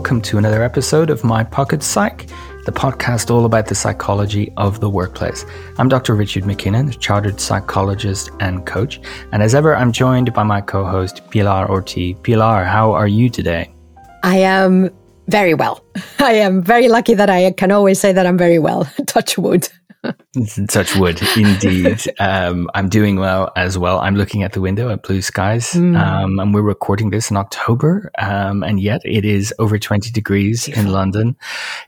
welcome to another episode of My Pocket Psych, the podcast all about the psychology of the workplace. I'm Dr. Richard MacKinnon, chartered psychologist and coach, and as ever, I'm joined by my co host, Pilar Orti. Pilar, how are you today? I am very well. I am very lucky that I can always say that I'm very well. Touch wood. Touch wood, indeed. um, I'm doing well as well. I'm looking at the window at blue skies, mm. um, and we're recording this in October, um, and yet it is over 20 degrees in London.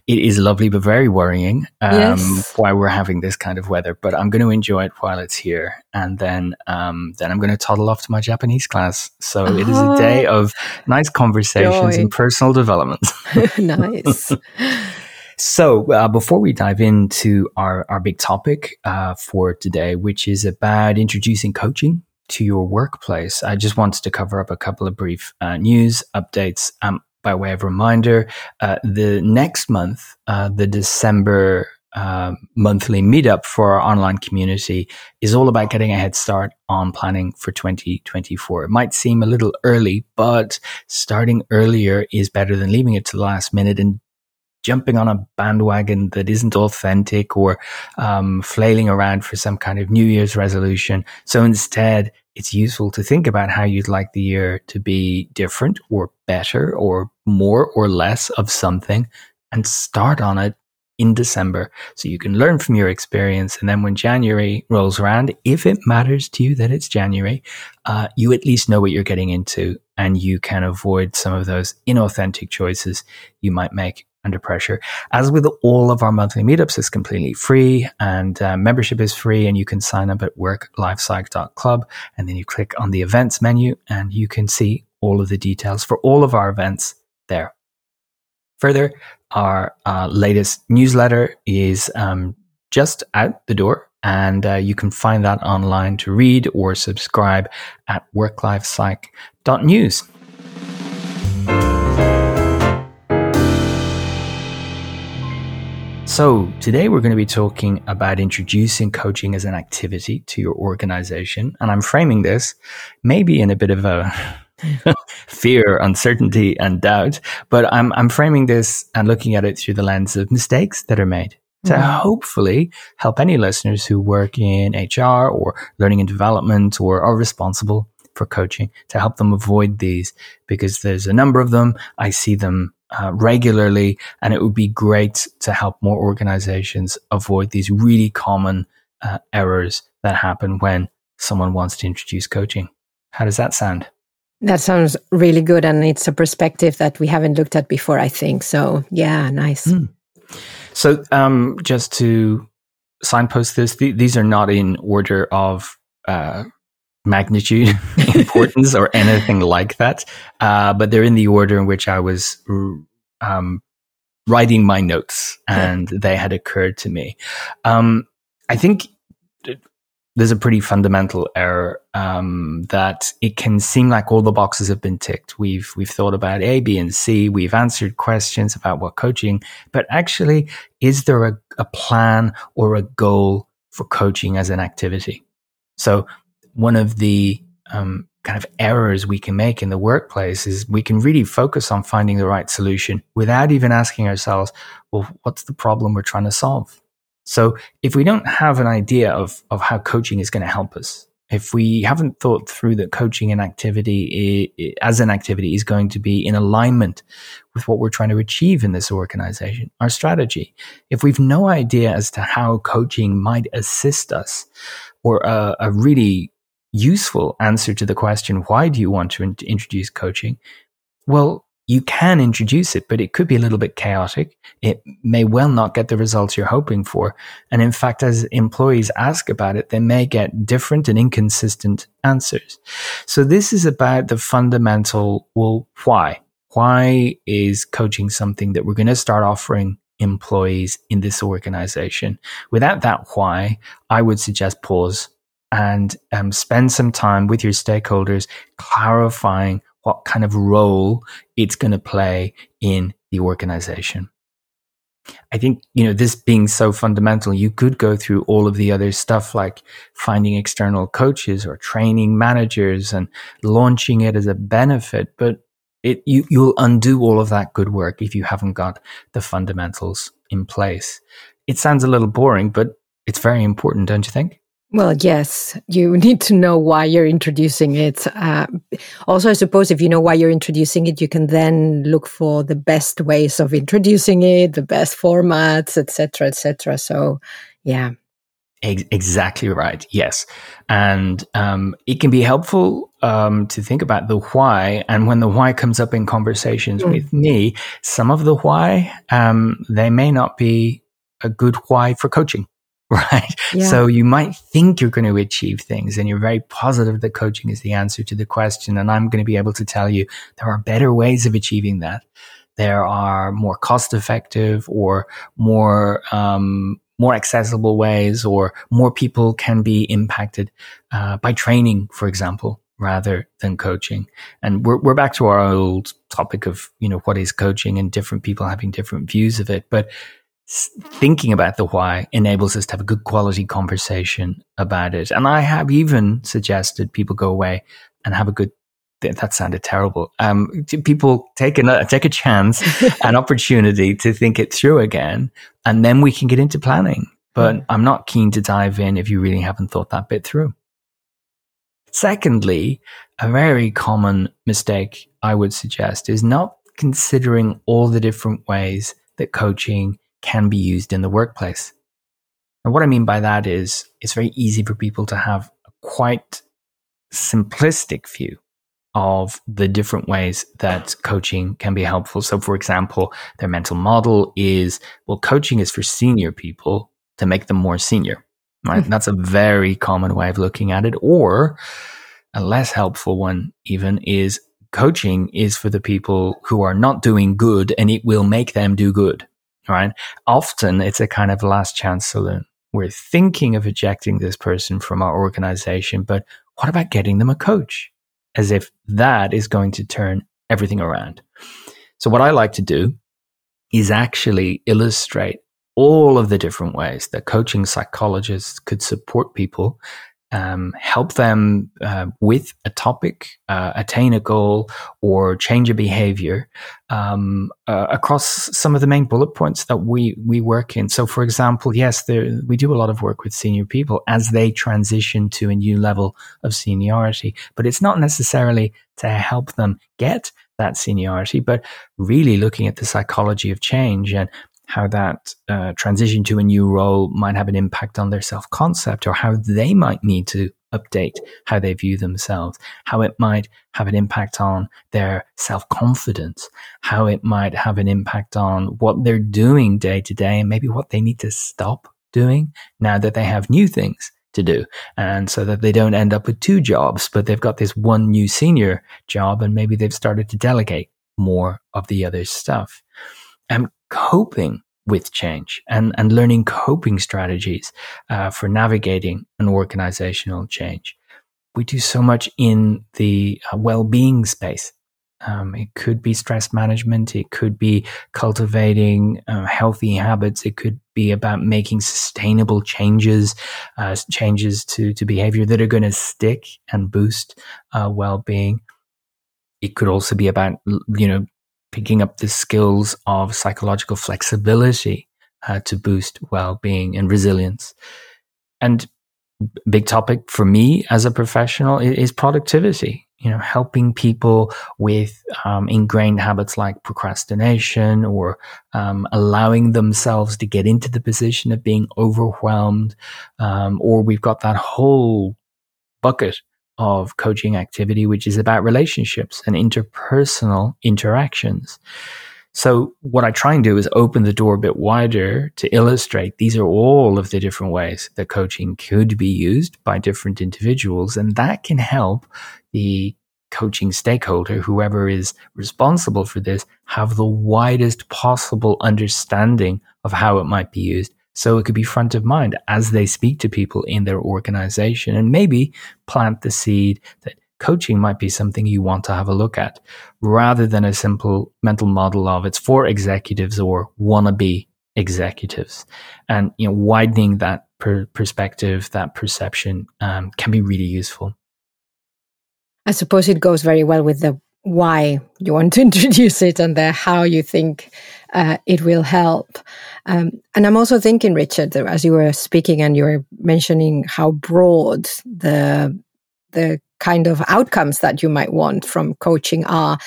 It is lovely, but very worrying um, yes. why we're having this kind of weather. But I'm going to enjoy it while it's here, and then um, then I'm going to toddle off to my Japanese class. So it is a day ah. of nice conversations Joy. and personal development. nice. So, uh, before we dive into our, our big topic uh, for today, which is about introducing coaching to your workplace, I just wanted to cover up a couple of brief uh, news updates. Um, by way of reminder, uh, the next month, uh, the December uh, monthly meetup for our online community is all about getting a head start on planning for 2024. It might seem a little early, but starting earlier is better than leaving it to the last minute and jumping on a bandwagon that isn't authentic or um, flailing around for some kind of New Year's resolution. So instead, it's useful to think about how you'd like the year to be different or better or more or less of something and start on it in December so you can learn from your experience. And then when January rolls around, if it matters to you that it's January, uh, you at least know what you're getting into and you can avoid some of those inauthentic choices you might make under pressure. As with all of our monthly meetups, it's completely free and uh, membership is free and you can sign up at worklifepsych.club and then you click on the events menu and you can see all of the details for all of our events there. Further, our uh, latest newsletter is um, just out the door and uh, you can find that online to read or subscribe at worklifepsych.news. So, today we're going to be talking about introducing coaching as an activity to your organization. And I'm framing this maybe in a bit of a fear, uncertainty, and doubt, but I'm, I'm framing this and looking at it through the lens of mistakes that are made to mm-hmm. hopefully help any listeners who work in HR or learning and development or are responsible for coaching to help them avoid these because there's a number of them. I see them uh, regularly, and it would be great to help more organizations avoid these really common uh, errors that happen when someone wants to introduce coaching. How does that sound? That sounds really good, and it's a perspective that we haven't looked at before. I think so. Yeah, nice. Mm. So, um, just to signpost this, th- these are not in order of uh, magnitude importance or anything like that. Uh, but they're in the order in which I was um, writing my notes and yeah. they had occurred to me. Um, I think there's a pretty fundamental error um, that it can seem like all the boxes have been ticked. We've we've thought about A, B, and C. We've answered questions about what coaching, but actually, is there a, a plan or a goal for coaching as an activity? So one of the um, kind of errors we can make in the workplace is we can really focus on finding the right solution without even asking ourselves, well, what's the problem we're trying to solve? So if we don't have an idea of, of how coaching is going to help us, if we haven't thought through that coaching and activity as an activity is going to be in alignment with what we're trying to achieve in this organization, our strategy, if we've no idea as to how coaching might assist us or a, a really useful answer to the question, why do you want to in- introduce coaching? Well, you can introduce it, but it could be a little bit chaotic. It may well not get the results you're hoping for. And in fact, as employees ask about it, they may get different and inconsistent answers. So this is about the fundamental, well, why? Why is coaching something that we're going to start offering employees in this organization? Without that why, I would suggest pause and um, spend some time with your stakeholders clarifying what kind of role it's going to play in the organization. I think, you know, this being so fundamental, you could go through all of the other stuff like finding external coaches or training managers and launching it as a benefit. But it you you'll undo all of that good work if you haven't got the fundamentals in place. It sounds a little boring, but it's very important, don't you think? Well, yes, you need to know why you're introducing it. Uh, also, I suppose if you know why you're introducing it, you can then look for the best ways of introducing it, the best formats, etc., etc. So, yeah, Exactly right. Yes. And um, it can be helpful um, to think about the why. And when the why comes up in conversations mm. with me, some of the why, um, they may not be a good why for coaching. Right. Yeah. So you might think you're going to achieve things and you're very positive that coaching is the answer to the question. And I'm going to be able to tell you there are better ways of achieving that. There are more cost effective or more, um, more accessible ways or more people can be impacted uh, by training, for example, rather than coaching. And we're, we're back to our old topic of, you know, what is coaching and different people having different views of it. But thinking about the why enables us to have a good quality conversation about it. And I have even suggested people go away and have a good that sounded terrible. Um, people take a take a chance, an opportunity to think it through again, and then we can get into planning. But mm. I'm not keen to dive in if you really haven't thought that bit through. Secondly, a very common mistake I would suggest is not considering all the different ways that coaching can be used in the workplace. And what I mean by that is it's very easy for people to have a quite simplistic view of the different ways that coaching can be helpful. So, for example, their mental model is well, coaching is for senior people to make them more senior, right? Mm-hmm. That's a very common way of looking at it. Or a less helpful one, even, is coaching is for the people who are not doing good and it will make them do good, right? Often it's a kind of last chance saloon. We're thinking of ejecting this person from our organization, but what about getting them a coach? as if that is going to turn everything around. So, what I like to do is actually illustrate all of the different ways that coaching psychologists could support people um, help them uh, with a topic, uh, attain a goal, or change a behavior um, uh, across some of the main bullet points that we we work in. So, for example, yes, there, we do a lot of work with senior people as they transition to a new level of seniority, but it's not necessarily to help them get that seniority, but really looking at the psychology of change and how that uh, transition to a new role might have an impact on their self concept or how they might need to update how they view themselves, how it might have an impact on their self confidence, how it might have an impact on what they're doing day to day, and maybe what they need to stop doing now that they have new things to do. And so that they don't end up with two jobs, but they've got this one new senior job and maybe they've started to delegate more of the other stuff. And coping with change and, and learning coping strategies uh, for navigating an organizational change. We do so much in the uh, well being space. Um, it could be stress management. It could be cultivating uh, healthy habits. It could be about making sustainable changes, uh, changes to, to behavior that are going to stick and boost uh, well being. It could also be about, you know, picking up the skills of psychological flexibility uh, to boost well-being and resilience. And big topic for me as a professional is, productivity. You know, helping people with um, ingrained habits like procrastination or um, allowing themselves to get into the position of being overwhelmed, um, or we've got that whole bucket of coaching activity, which is about relationships and interpersonal interactions. So, what I try and do is open the door a bit wider to illustrate these are all of the different ways that coaching could be used by different individuals. And that can help the coaching stakeholder, whoever is responsible for this, have the widest possible understanding of how it might be used so it could be front of mind as they speak to people in their organization and maybe plant the seed that coaching might be something you want to have a look at rather than a simple mental model of it's for executives or wannabe executives. And, you know, widening that per- perspective, that perception um, can be really useful. I suppose it goes very well with the why you want to introduce it and the how you think uh, it will help. Um, and I'm also thinking, Richard, as you were speaking and you were mentioning how broad the the kind of outcomes that you might want from coaching are,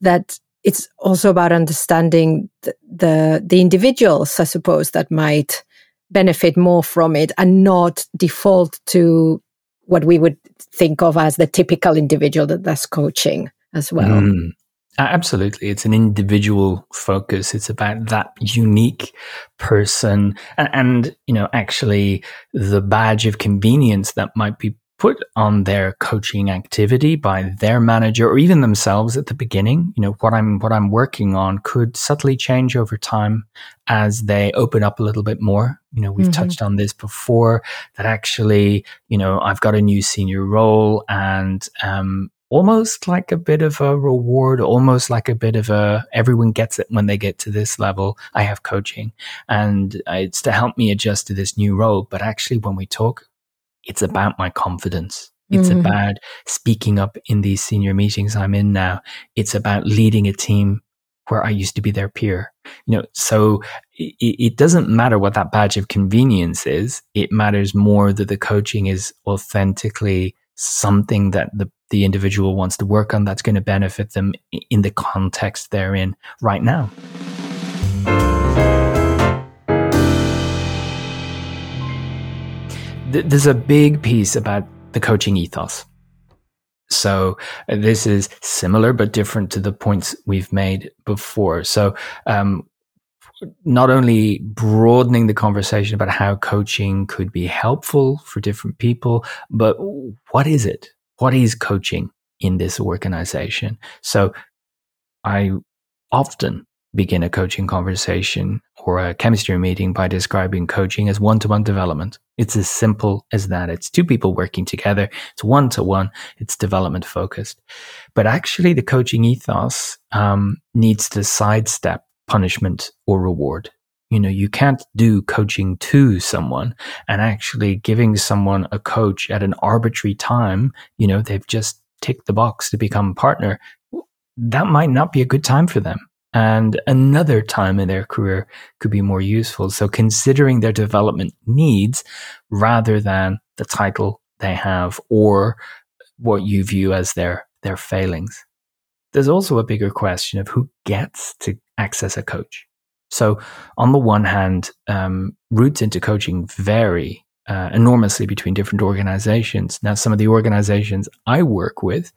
that it's also about understanding the, the, the individuals, I suppose, that might benefit more from it and not default to what we would think of as the typical individual that that's coaching as well. Mm, absolutely. It's an individual focus. It's about that unique person and, and, you know, actually the badge of convenience that might be put on their coaching activity by their manager or even themselves at the beginning you know what i'm what i'm working on could subtly change over time as they open up a little bit more you know we've mm-hmm. touched on this before that actually you know i've got a new senior role and um almost like a bit of a reward, almost like a bit of a everyone gets it when they get to this level. I have coaching and it's to help me adjust to this new role. But actually, when we talk it's about my confidence. It's mm-hmm. about speaking up in these senior meetings I'm in now. It's about leading a team where I used to be their peer. You know, so it, it, doesn't matter what that badge of convenience is. It matters more that the coaching is authentically something that the, the individual wants to work on that's going to benefit them in the context they're in right now. there's a big piece about the coaching ethos. So uh, this is similar but different to the points we've made before. So um, not only broadening the conversation about how coaching could be helpful for different people, but what is it? What is coaching in this organization? So I often begin a coaching conversation or a chemistry meeting by describing coaching as one to one development. It's as simple as that. It's two people working together. It's one to one. It's development focused. But actually, the coaching ethos um, needs to sidestep punishment or reward. You know, you can't do coaching to someone and actually giving someone a coach at an arbitrary time. You know, they've just ticked the box to become a partner. That might not be a good time for them and another time in their career could be more useful. So considering their development needs rather than the title they have or what you view as their, their failings. There's also a bigger question of who gets to access a coach. So on the one hand, um, routes into coaching vary uh, enormously between different organizations. Now, some of the organizations I work with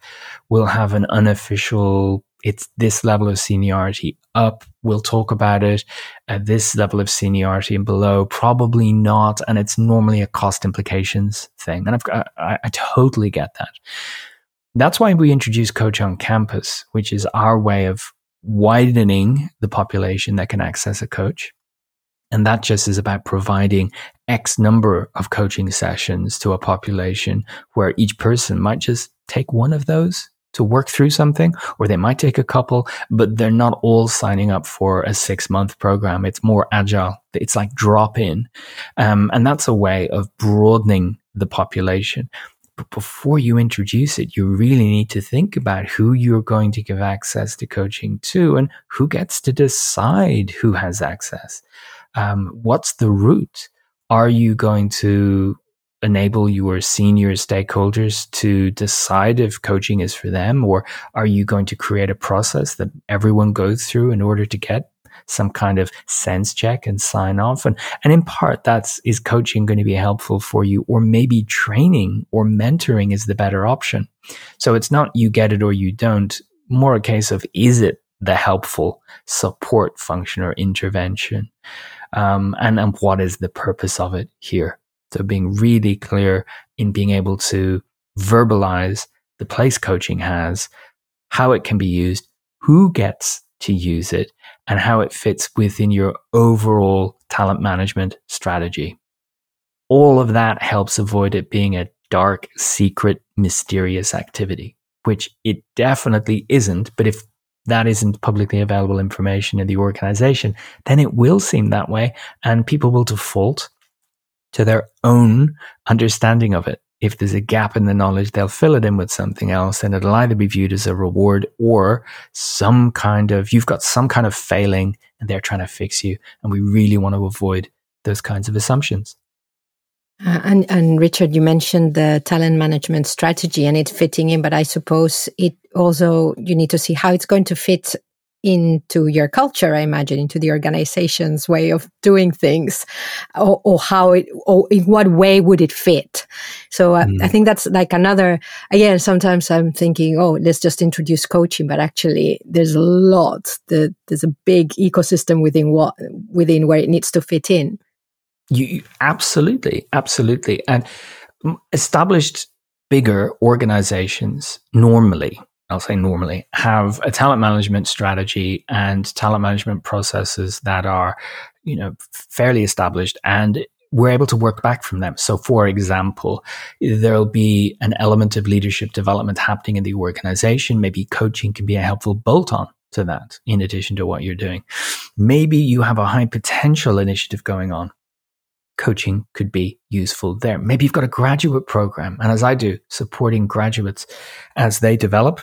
will have an unofficial it's this level of seniority up. We'll talk about it at this level of seniority and below. Probably not. And it's normally a cost implications thing. And I've, I, I totally get that. That's why we introduced Coach on Campus, which is our way of widening the population that can access a coach. And that just is about providing X number of coaching sessions to a population where each person might just take one of those to work through something, or they might take a couple, but they're not all signing up for a six month program. It's more agile. It's like drop in. Um, and that's a way of broadening the population. But before you introduce it, you really need to think about who you're going to give access to coaching to and who gets to decide who has access. Um, what's the route? Are you going to enable your senior stakeholders to decide if coaching is for them or are you going to create a process that everyone goes through in order to get some kind of sense check and sign off. And and in part that's is coaching going to be helpful for you or maybe training or mentoring is the better option. So it's not you get it or you don't more a case of is it the helpful support function or intervention? Um, and and what is the purpose of it here? So being really clear in being able to verbalize the place coaching has, how it can be used, who gets to use it, and how it fits within your overall talent management strategy. All of that helps avoid it being a dark, secret, mysterious activity, which it definitely isn't. But if that isn't publicly available information in the organization, then it will seem that way and people will default to their own understanding of it. If there's a gap in the knowledge, they'll fill it in with something else and it'll either be viewed as a reward or some kind of, you've got some kind of failing and they're trying to fix you. And we really want to avoid those kinds of assumptions. Uh, and, and Richard, you mentioned the talent management strategy and it fitting in, but I suppose it also, you need to see how it's going to fit into your culture, I imagine, into the organization's way of doing things, or, or how it, or in what way would it fit? So uh, mm. I think that's like another, again, sometimes I'm thinking, oh, let's just introduce coaching, but actually there's a lot, the, there's a big ecosystem within what, within where it needs to fit in. You absolutely, absolutely. And established bigger organizations normally I'll say normally, have a talent management strategy and talent management processes that are, you know, fairly established and we're able to work back from them. So, for example, there'll be an element of leadership development happening in the organization. Maybe coaching can be a helpful bolt on to that, in addition to what you're doing. Maybe you have a high potential initiative going on. Coaching could be useful there. Maybe you've got a graduate program, and as I do, supporting graduates as they develop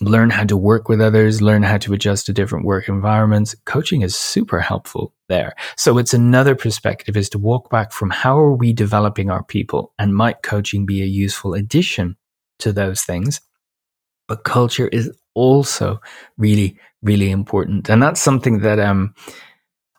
learn how to work with others, learn how to adjust to different work environments. Coaching is super helpful there. So it's another perspective is to walk back from how are we developing our people and might coaching be a useful addition to those things? But culture is also really, really important. And that's something that, um,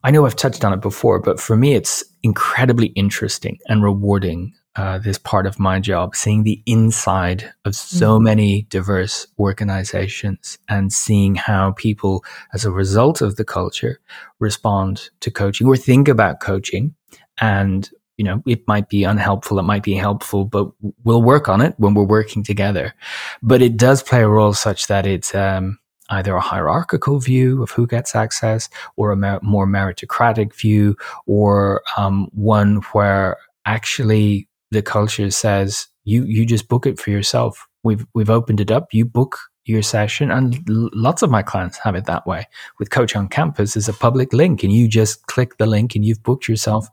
I know I've touched on it before, but for me, it's incredibly interesting and rewarding uh, this part of my job, seeing the inside of so mm-hmm. many diverse organizations and seeing how people, as a result of the culture, respond to coaching or think about coaching. And, you know, it might be unhelpful, it might be helpful, but we'll work on it when we're working together. But it does play a role such that it's, um, either a hierarchical view of who gets access or a mer- more meritocratic view or um, one where actually the culture says you you just book it for yourself. We've we've opened it up. You book your session, and l- lots of my clients have it that way. With Coach on Campus, is a public link, and you just click the link, and you've booked yourself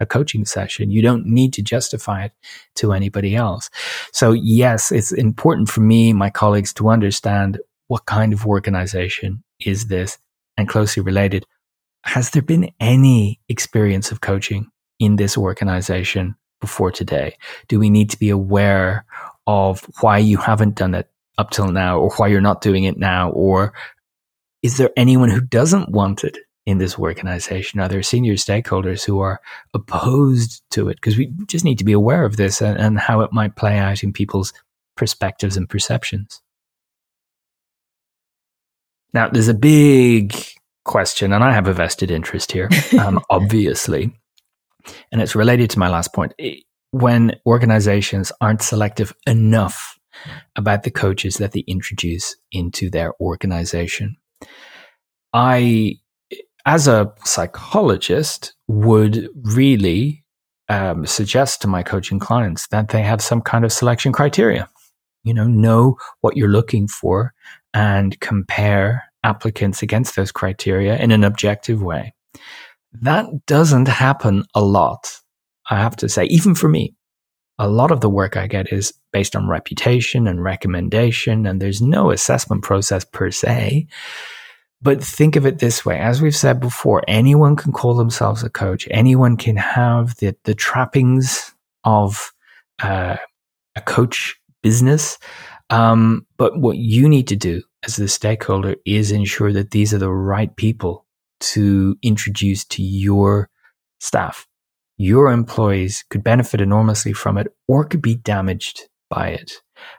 a coaching session. You don't need to justify it to anybody else. So yes, it's important for me, my colleagues, to understand what kind of organization is this, and closely related. Has there been any experience of coaching in this organization before today? Do we need to be aware of why you haven't done it up till now or why you're not doing it now? Or is there anyone who doesn't want it in this organization? Are there senior stakeholders who are opposed to it? Because we just need to be aware of this and, and how it might play out in people's perspectives and perceptions. Now, there's a big question, and I have a vested interest here, um, obviously. And it's related to my last point. When organizations aren't selective enough about the coaches that they introduce into their organization, I, as a psychologist, would really um, suggest to my coaching clients that they have some kind of selection criteria. You know, know what you're looking for and compare applicants against those criteria in an objective way. That doesn't happen a lot, I have to say, even for me. A lot of the work I get is based on reputation and recommendation, and there's no assessment process per se. But think of it this way. As we've said before, anyone can call themselves a coach. Anyone can have the, the trappings of uh, a coach business. Um, but what you need to do as the stakeholder is ensure that these are the right people to introduce to your staff. Your employees could benefit enormously from it or could be damaged by it.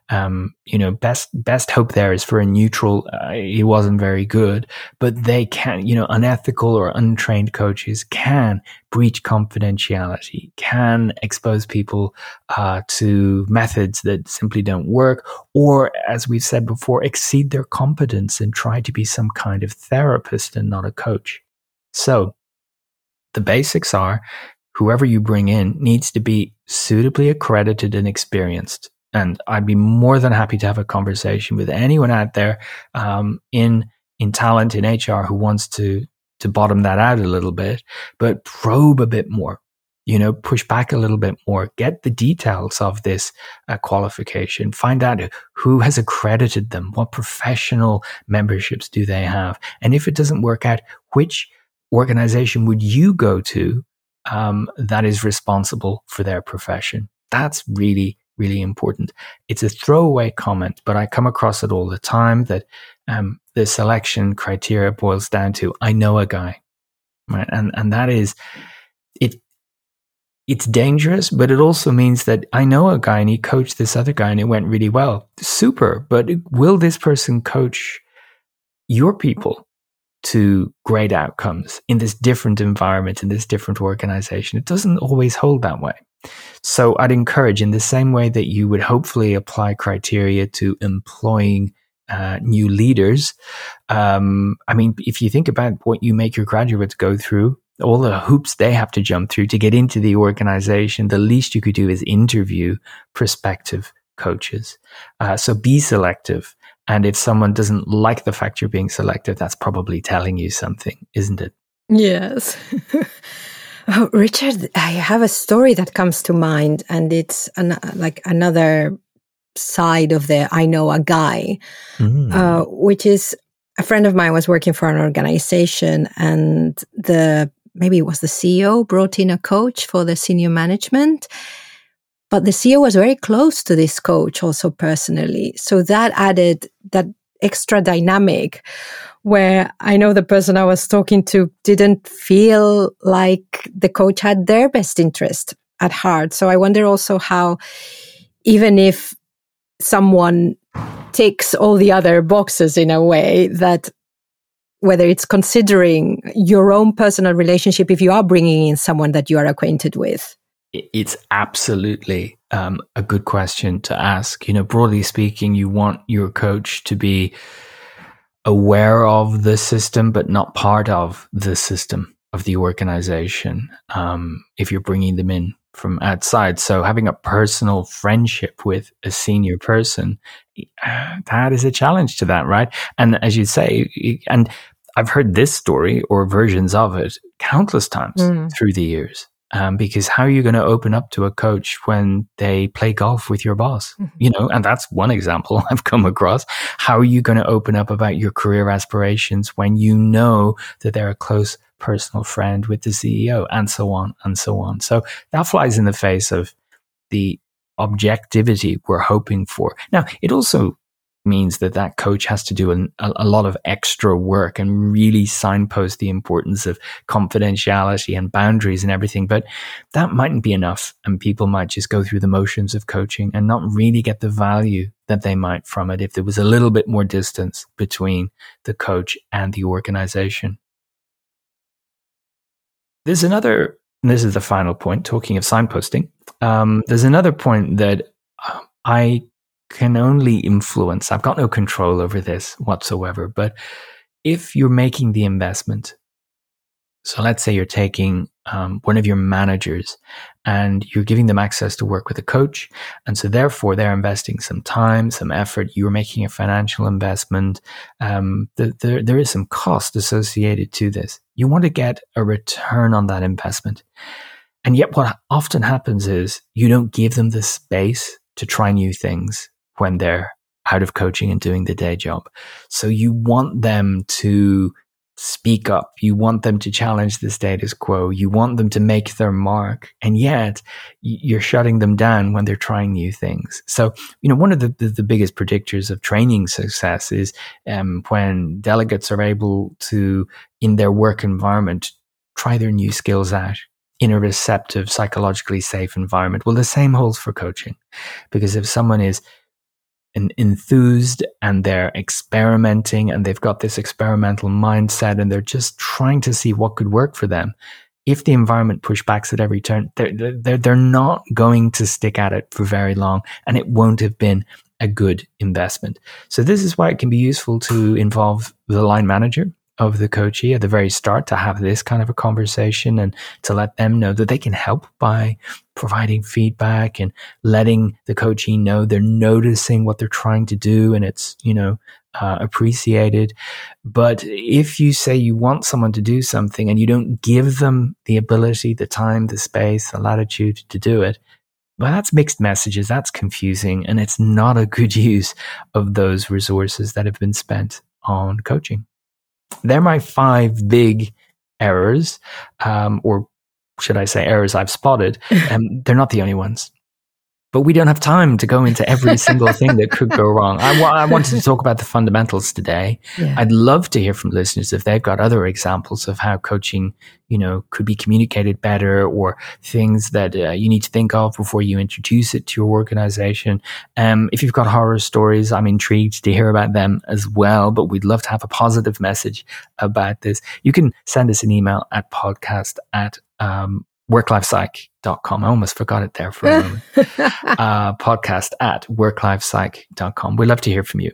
Um, you know, best best hope there is for a neutral. Uh, wasn't very good, but they can, you know, unethical or untrained coaches can breach confidentiality, can expose people uh, to methods that simply don't work, or as we've said before, exceed their competence and try to be some kind of therapist and not a coach. So, the basics are whoever you bring in needs to be suitably accredited and experienced and I'd be more than happy to have a conversation with anyone out there um, in in talent in HR who wants to to bottom that out a little bit, but probe a bit more. you know, push back a little bit more, get the details of this uh, qualification, find out who has accredited them, what professional memberships do they have. And if it doesn't work out, which organization would you go to um, that is responsible for their profession? That's really, really important. It's a throwaway comment, but I come across it all the time that um, the selection criteria boils down to I know a guy, right? And and that is it it's dangerous, but it also means that I know a guy and he coached this other guy and it went really well. Super. But will this person coach your people to great outcomes in this different environment, in this different organization? It doesn't always hold that way. So I'd encourage in the same way that you would hopefully apply criteria to employing uh, new leaders. Um, I mean, if you think about what you make your graduates go through, all the hoops they have to jump through to get into the organization, the least you could do is interview prospective coaches. Uh, so be selective. And if someone doesn't like the fact you're being selective, that's probably telling you something, isn't it? Yes. oh, Richard, I have a story that comes to mind, and it's an, like another side of the I know a guy, mm. uh, which is a friend of mine was working for an organization, and the maybe it was the CEO brought in a coach for the senior management. But the CEO was very close to this coach also personally. So that added that extra dynamic where I know the person I was talking to didn't feel like the coach had their best interest at heart. So I wonder also how, even if someone ticks all the other boxes in a way that whether it's considering your own personal relationship if you are bringing in someone that you are acquainted with it's absolutely um, a good question to ask you know broadly speaking you want your coach to be aware of the system but not part of the system of the organization um, if you're bringing them in from outside. So having a personal friendship with a senior person, that is a challenge to that, right? And as you say, and I've heard this story or versions of it countless times mm. through the years. Um, because how are you going to open up to a coach when they play golf with your boss? Mm-hmm. You know, and that's one example I've come across. How are you going to open up about your career aspirations when you know that they're a close personal friend with the CEO, and so on and so on. So that flies in the face of the objectivity we're hoping for. Now, it also means that that coach has to do an, a, a, lot of extra work and really signpost the importance of confidentiality and boundaries and everything. But that mightn't be enough. And people might just go through the motions of coaching and not really get the value that they might from it if there was a little bit more distance between the coach and the organization. There's another, this is the final point, talking of signposting. Um, there's another point that I can only influence. I've got no control over this whatsoever. But if you're making the investment, so let's say you're taking um, one of your managers and you're giving them access to work with a coach. And so therefore they're investing some time, some effort. You're making a financial investment. Um, the, the, there is some cost associated to this. You want to get a return on that investment. And yet what often happens is you don't give them the space to try new things when they're out of coaching and doing the day job. So you want them to speak up. You want them to challenge the status quo. You want them to make their mark. And yet you're shutting them down when they're trying new things. So, you know, one of the, the, the biggest predictors of training success is um, when delegates are able to, in their work environment, try their new skills out in a receptive, psychologically safe environment. Well, the same holds for coaching. Because if someone is and enthused and they're experimenting and they've got this experimental mindset and they're just trying to see what could work for them. If the environment pushbacks at every turn, they're, they're, they're not going to stick at it for very long and it won't have been a good investment. So this is why it can be useful to involve the line manager of the coachee at the very start to have this kind of a conversation and to let them know that they can help by providing feedback and letting the coachee know they're noticing what they're trying to do and it's you know uh, appreciated. But if you say you want someone to do something and you don't give them the ability, the time, the space, the latitude to do it, well, that's mixed messages. That's confusing. And it's not a good use of those resources that have been spent on coaching. They're my five big errors, um, or should I say errors I've spotted. And they're not the only ones but we don't have time to go into every single thing that could go wrong. I, I wanted to talk about the fundamentals today. Yeah. I'd love to hear from listeners if they've got other examples of how coaching, you know, could be communicated better or things that uh, you need to think of before you introduce it to your organization. Um, if you've got horror stories, I'm intrigued to hear about them as well, but we'd love to have a positive message about this. You can send us an email at podcast at um, worklifepsych.com. I almost forgot it there for a moment. uh, podcast at worklifepsych.com. We'd love to hear from you.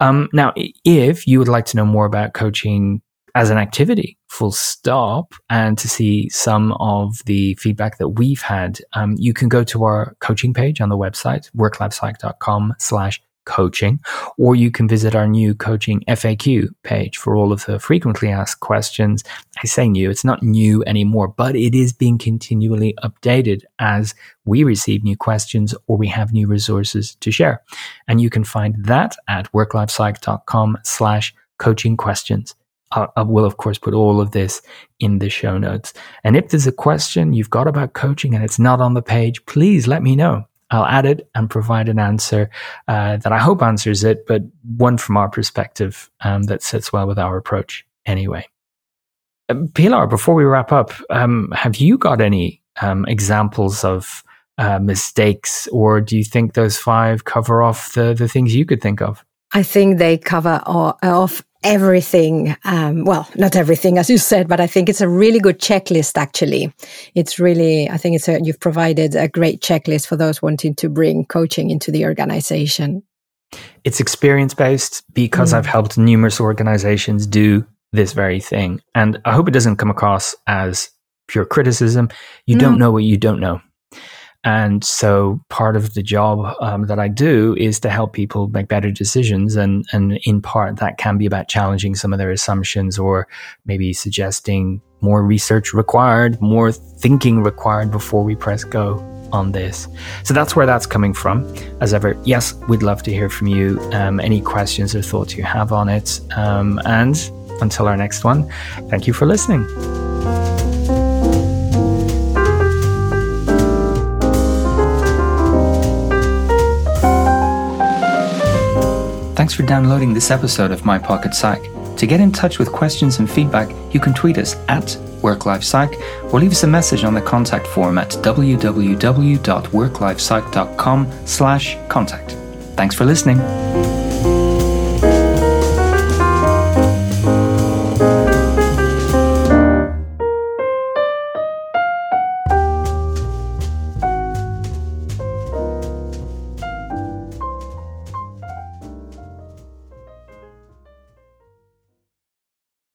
Um, now, if you would like to know more about coaching as an activity, full stop, and to see some of the feedback that we've had, um, you can go to our coaching page on the website, worklifepsych.com slash coaching, or you can visit our new coaching FAQ page for all of the frequently asked questions. I say new, it's not new anymore, but it is being continually updated as we receive new questions or we have new resources to share. And you can find that at worklifepsych.com slash coaching questions. Uh, uh, I will, of course, put all of this in the show notes. And if there's a question you've got about coaching and it's not on the page, please let me know. I'll add it and provide an answer uh, that I hope answers it, but one from our perspective um, that sits well with our approach anyway. Uh, Pilar, before we wrap up, um, have you got any um, examples of uh, mistakes, or do you think those five cover off the, the things you could think of? I think they cover off everything. Um, well, not everything, as you said, but I think it's a really good checklist. Actually, it's really. I think it's a, you've provided a great checklist for those wanting to bring coaching into the organization. It's experience based because mm. I've helped numerous organizations do this very thing, and I hope it doesn't come across as pure criticism. You mm. don't know what you don't know. And so part of the job um, that I do is to help people make better decisions. And, and in part, that can be about challenging some of their assumptions or maybe suggesting more research required, more thinking required before we press go on this. So that's where that's coming from. As ever, yes, we'd love to hear from you. Um, any questions or thoughts you have on it. Um, and until our next one, thank you for listening. Thanks for downloading this episode of My Pocket Psych. To get in touch with questions and feedback, you can tweet us at WorkLifePsych or leave us a message on the contact form at www.worklifepsych.com slash contact. Thanks for listening.